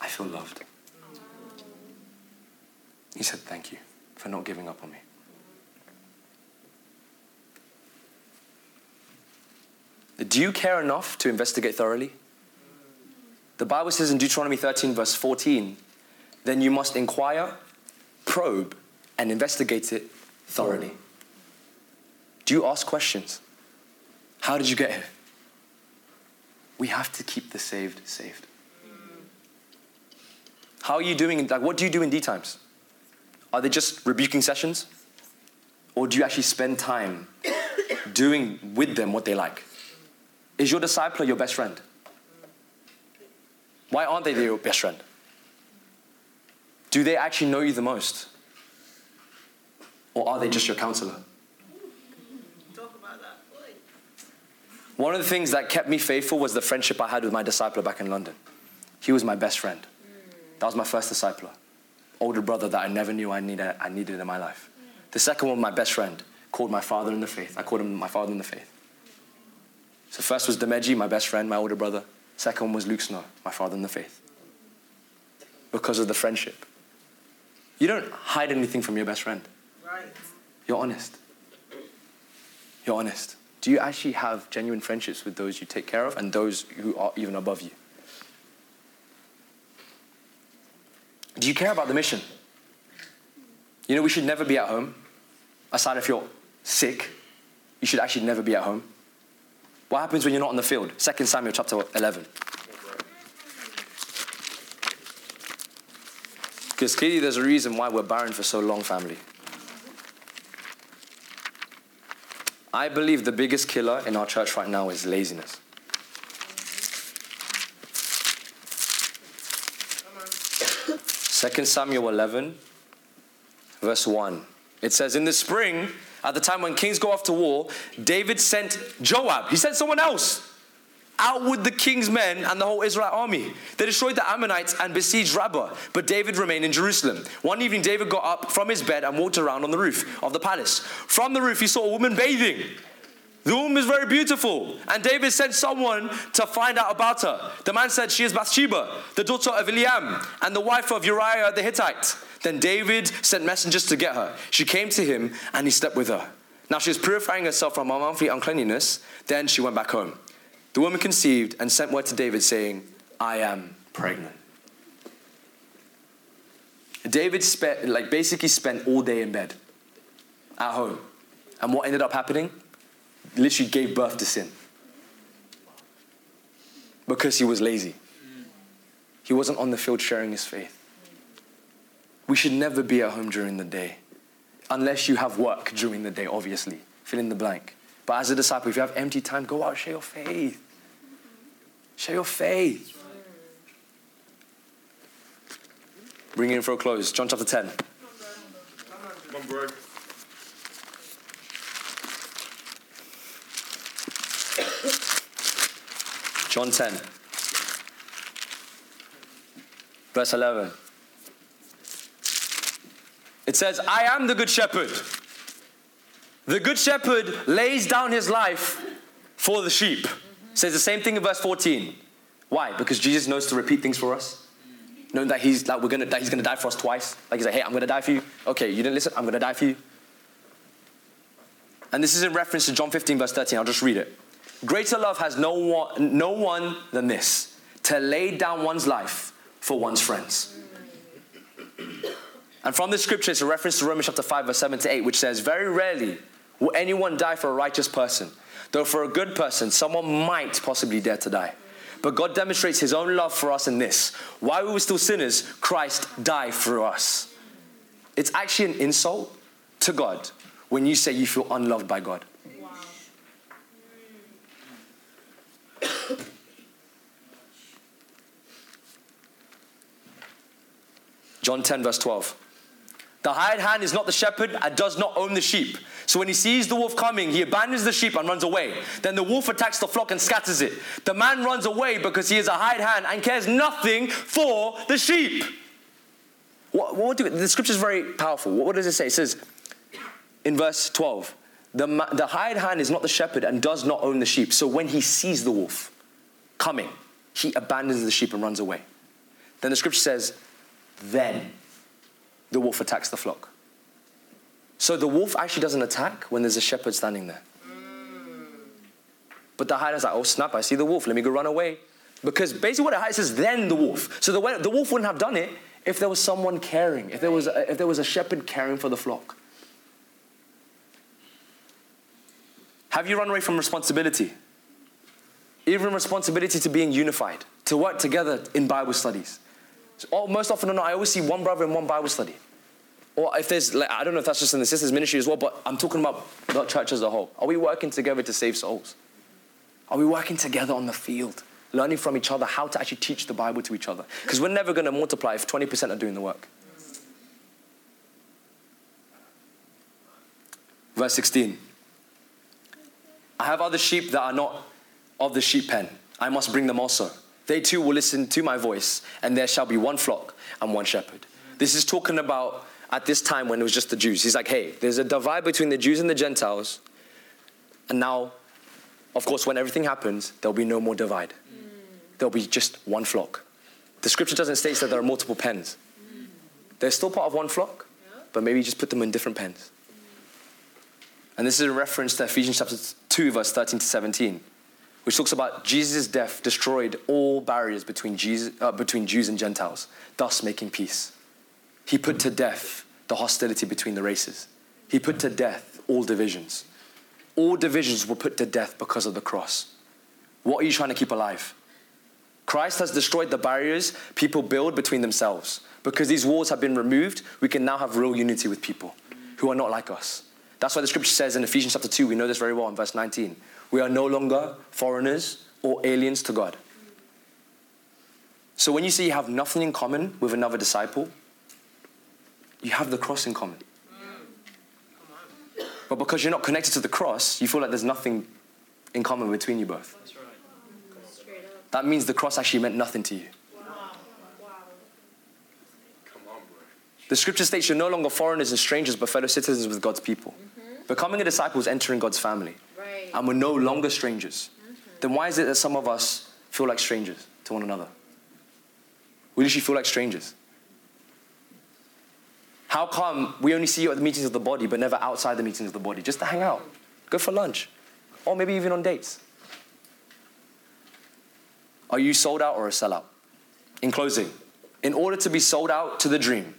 I feel loved. He said, thank you for not giving up on me. Do you care enough to investigate thoroughly? The Bible says in Deuteronomy 13, verse 14, then you must inquire, probe, and investigate it thoroughly. Do you ask questions? How did you get here? We have to keep the saved saved. How are you doing? Like, what do you do in D times? Are they just rebuking sessions? Or do you actually spend time doing with them what they like? Is your discipler your best friend? Why aren't they your best friend? Do they actually know you the most? Or are they just your counselor? Talk about that. One of the things that kept me faithful was the friendship I had with my discipler back in London. He was my best friend. That was my first discipler. Older brother that I never knew I needed, I needed in my life. The second one, my best friend, called my father in the faith. I called him my father in the faith. So first was Demeji, my best friend, my older brother. Second one was Luke Snow, my father in the faith. Because of the friendship. You don't hide anything from your best friend. Right. You're honest. You're honest. Do you actually have genuine friendships with those you take care of and those who are even above you? Do you care about the mission? You know, we should never be at home. Aside if you're sick, you should actually never be at home. What happens when you're not on the field? 2 Samuel chapter 11. Because clearly there's a reason why we're barren for so long, family. I believe the biggest killer in our church right now is laziness. Second Samuel 11, verse 1. It says, In the spring, at the time when kings go off to war, David sent Joab. He sent someone else out with the king's men and the whole Israel army. They destroyed the Ammonites and besieged Rabbah, but David remained in Jerusalem. One evening, David got up from his bed and walked around on the roof of the palace. From the roof, he saw a woman bathing. The woman is very beautiful, and David sent someone to find out about her. The man said, She is Bathsheba, the daughter of Eliam, and the wife of Uriah the Hittite. Then David sent messengers to get her. She came to him, and he slept with her. Now she was purifying herself from her monthly uncleanliness. Then she went back home. The woman conceived and sent word to David, saying, I am pregnant. David spent, like, basically spent all day in bed at home. And what ended up happening? Literally gave birth to sin. Because he was lazy. He wasn't on the field sharing his faith. We should never be at home during the day. Unless you have work during the day, obviously. Fill in the blank. But as a disciple, if you have empty time, go out, share your faith. Share your faith. Bring it in for a close. John chapter 10. Come on, bro. John 10. Verse 11. It says, I am the good shepherd. The good shepherd lays down his life for the sheep. Says the same thing in verse 14. Why? Because Jesus knows to repeat things for us. Knowing that he's like we're gonna that he's gonna die for us twice. Like he's like, hey, I'm gonna die for you. Okay, you didn't listen, I'm gonna die for you. And this is in reference to John 15, verse 13. I'll just read it. Greater love has no one, no one than this to lay down one's life for one's friends. And from this scripture, it's a reference to Romans chapter 5, verse 7 to 8, which says, Very rarely will anyone die for a righteous person, though for a good person, someone might possibly dare to die. But God demonstrates his own love for us in this. While we were still sinners, Christ died for us. It's actually an insult to God when you say you feel unloved by God. John 10, verse 12. The hired hand is not the shepherd and does not own the sheep. So when he sees the wolf coming, he abandons the sheep and runs away. Then the wolf attacks the flock and scatters it. The man runs away because he is a hired hand and cares nothing for the sheep. What, what do, the scripture is very powerful. What, what does it say? It says in verse 12, the, the hired hand is not the shepherd and does not own the sheep. So when he sees the wolf coming, he abandons the sheep and runs away. Then the scripture says, then the wolf attacks the flock. So the wolf actually doesn't attack when there's a shepherd standing there. But the hider's like, oh snap, I see the wolf, let me go run away. Because basically what the hider says, then the wolf. So the, the wolf wouldn't have done it if there was someone caring, if there was, a, if there was a shepherd caring for the flock. Have you run away from responsibility? Even responsibility to being unified, to work together in Bible studies. So, oh, most often than not, I always see one brother in one Bible study. Or if there's, like, I don't know if that's just in the sisters' ministry as well, but I'm talking about the church as a whole. Are we working together to save souls? Are we working together on the field, learning from each other how to actually teach the Bible to each other? Because we're never going to multiply if 20% are doing the work. Verse 16 I have other sheep that are not of the sheep pen. I must bring them also. They too will listen to my voice, and there shall be one flock and one shepherd. This is talking about at this time when it was just the Jews. He's like, hey, there's a divide between the Jews and the Gentiles. And now, of course, when everything happens, there'll be no more divide. There'll be just one flock. The scripture doesn't state that there are multiple pens. They're still part of one flock, but maybe just put them in different pens. And this is a reference to Ephesians chapter 2, verse 13 to 17 which talks about Jesus' death destroyed all barriers between, Jesus, uh, between Jews and Gentiles, thus making peace. He put to death the hostility between the races. He put to death all divisions. All divisions were put to death because of the cross. What are you trying to keep alive? Christ has destroyed the barriers people build between themselves. Because these walls have been removed, we can now have real unity with people who are not like us. That's why the scripture says in Ephesians chapter 2, we know this very well in verse 19. We are no longer foreigners or aliens to God. So when you say you have nothing in common with another disciple, you have the cross in common. But because you're not connected to the cross, you feel like there's nothing in common between you both. That means the cross actually meant nothing to you. Come on, bro. The scripture states you're no longer foreigners and strangers, but fellow citizens with God's people. Mm-hmm. Becoming a disciple is entering God's family. Right. And we're no longer strangers. Mm-hmm. Then why is it that some of us feel like strangers to one another? We literally feel like strangers. How come we only see you at the meetings of the body, but never outside the meetings of the body, just to hang out, go for lunch, or maybe even on dates? Are you sold out or a sellout? In closing, in order to be sold out to the dream,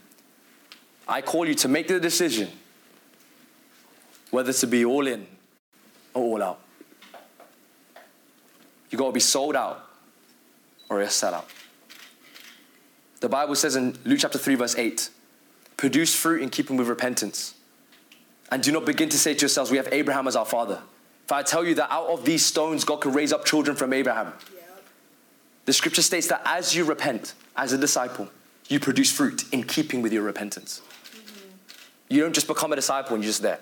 I call you to make the decision whether to be all in or all out. You got to be sold out or a sellout. The Bible says in Luke chapter 3, verse 8 produce fruit in keeping with repentance. And do not begin to say to yourselves, We have Abraham as our father. If I tell you that out of these stones God can raise up children from Abraham, the scripture states that as you repent as a disciple, you produce fruit in keeping with your repentance. You don't just become a disciple and you're just there.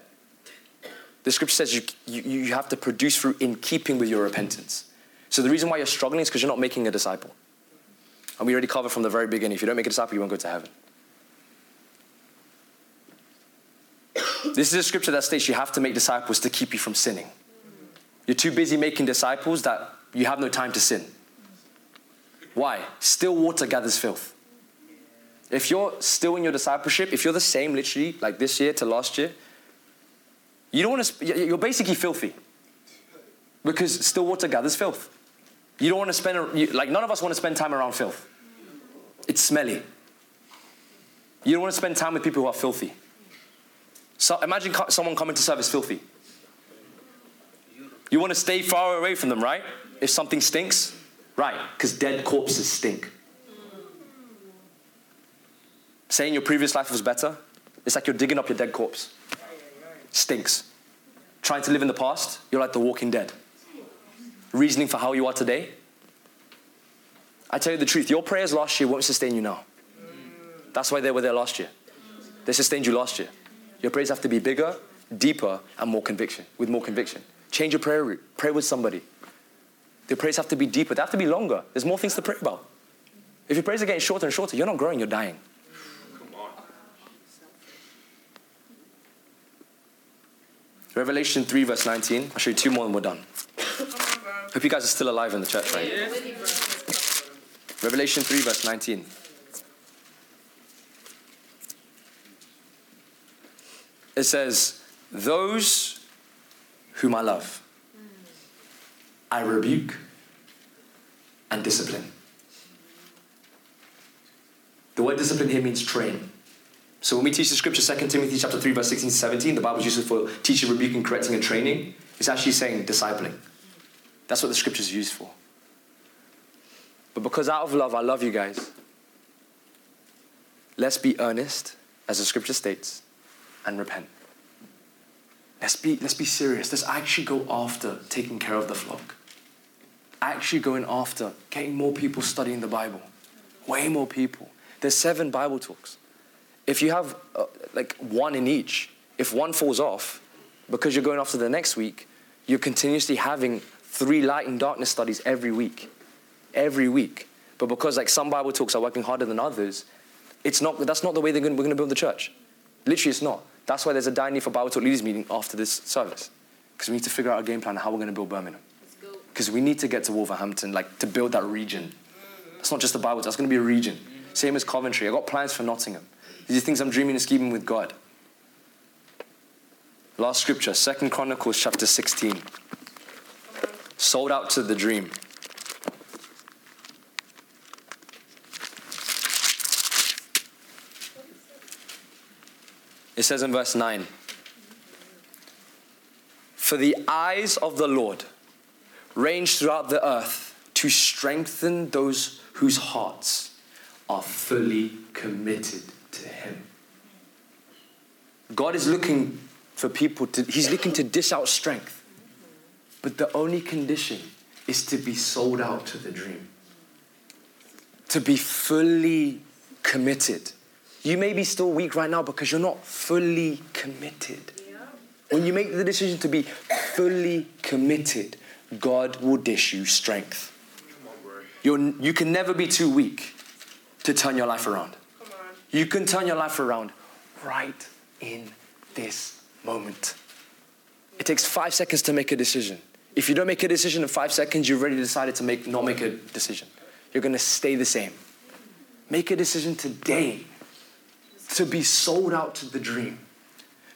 The scripture says you, you, you have to produce fruit in keeping with your repentance. So the reason why you're struggling is because you're not making a disciple. And we already covered from the very beginning if you don't make a disciple, you won't go to heaven. This is a scripture that states you have to make disciples to keep you from sinning. You're too busy making disciples that you have no time to sin. Why? Still water gathers filth. If you're still in your discipleship, if you're the same literally like this year to last year, you don't want to, you're basically filthy. Because still water gathers filth. You don't want to spend, like none of us want to spend time around filth. It's smelly. You don't want to spend time with people who are filthy. So imagine someone coming to service filthy. You want to stay far away from them, right? If something stinks, right? Because dead corpses stink. Saying your previous life was better, It's like you're digging up your dead corpse. Stinks. Trying to live in the past, you're like the walking dead. Reasoning for how you are today. I tell you the truth, your prayers last year won't sustain you now. That's why they were there last year. They sustained you last year. Your prayers have to be bigger, deeper, and more conviction, with more conviction. Change your prayer route. Pray with somebody. Your prayers have to be deeper. They have to be longer. There's more things to pray about. If your prayers are getting shorter and shorter, you're not growing, you're dying. Come on. Revelation 3, verse 19. I'll show you two more and we're done. Hope you guys are still alive in the church, right? Revelation 3, verse 19. It says, Those whom I love, I rebuke and discipline. The word discipline here means train. So when we teach the scripture, 2 Timothy chapter 3, verse 16 to 17, the Bible is used for teaching, rebuking, correcting, and training. It's actually saying discipling. That's what the scripture is used for. But because out of love, I love you guys. Let's be earnest, as the scripture states, and repent. Let's be, let's be serious. Let's actually go after taking care of the flock. Actually going after getting more people studying the Bible. Way more people. There's seven Bible talks. If you have uh, like one in each, if one falls off, because you're going after the next week, you're continuously having three light and darkness studies every week. Every week. But because like some Bible talks are working harder than others, it's not, that's not the way they're gonna, we're going to build the church. Literally, it's not. That's why there's a need for Bible Talk Leaders meeting after this service. Because we need to figure out a game plan on how we're going to build Birmingham. Because we need to get to Wolverhampton, like to build that region. It's not just a Bible, that's going to be a region. Same as Coventry. I got plans for Nottingham. These are things I'm dreaming and scheming with God. Last scripture, Second Chronicles chapter 16. Sold out to the dream. It says in verse 9 For the eyes of the Lord range throughout the earth to strengthen those whose hearts are fully committed to Him. God is looking for people to, He's looking to dish out strength. But the only condition is to be sold out to the dream, to be fully committed. You may be still weak right now because you're not fully committed. When you make the decision to be fully committed, God will dish you strength. Come on, bro. You're, you can never be too weak to turn your life around. You can turn your life around right in this moment. It takes five seconds to make a decision. If you don't make a decision in five seconds, you've already decided to make, not make a decision. You're going to stay the same. Make a decision today to be sold out to the dream,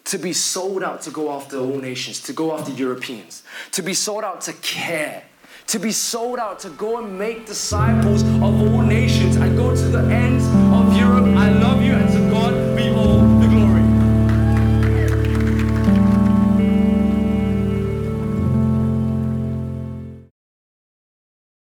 to be sold out to go after all nations, to go after Europeans, to be sold out to care, to be sold out to go and make disciples of all nations and go to the ends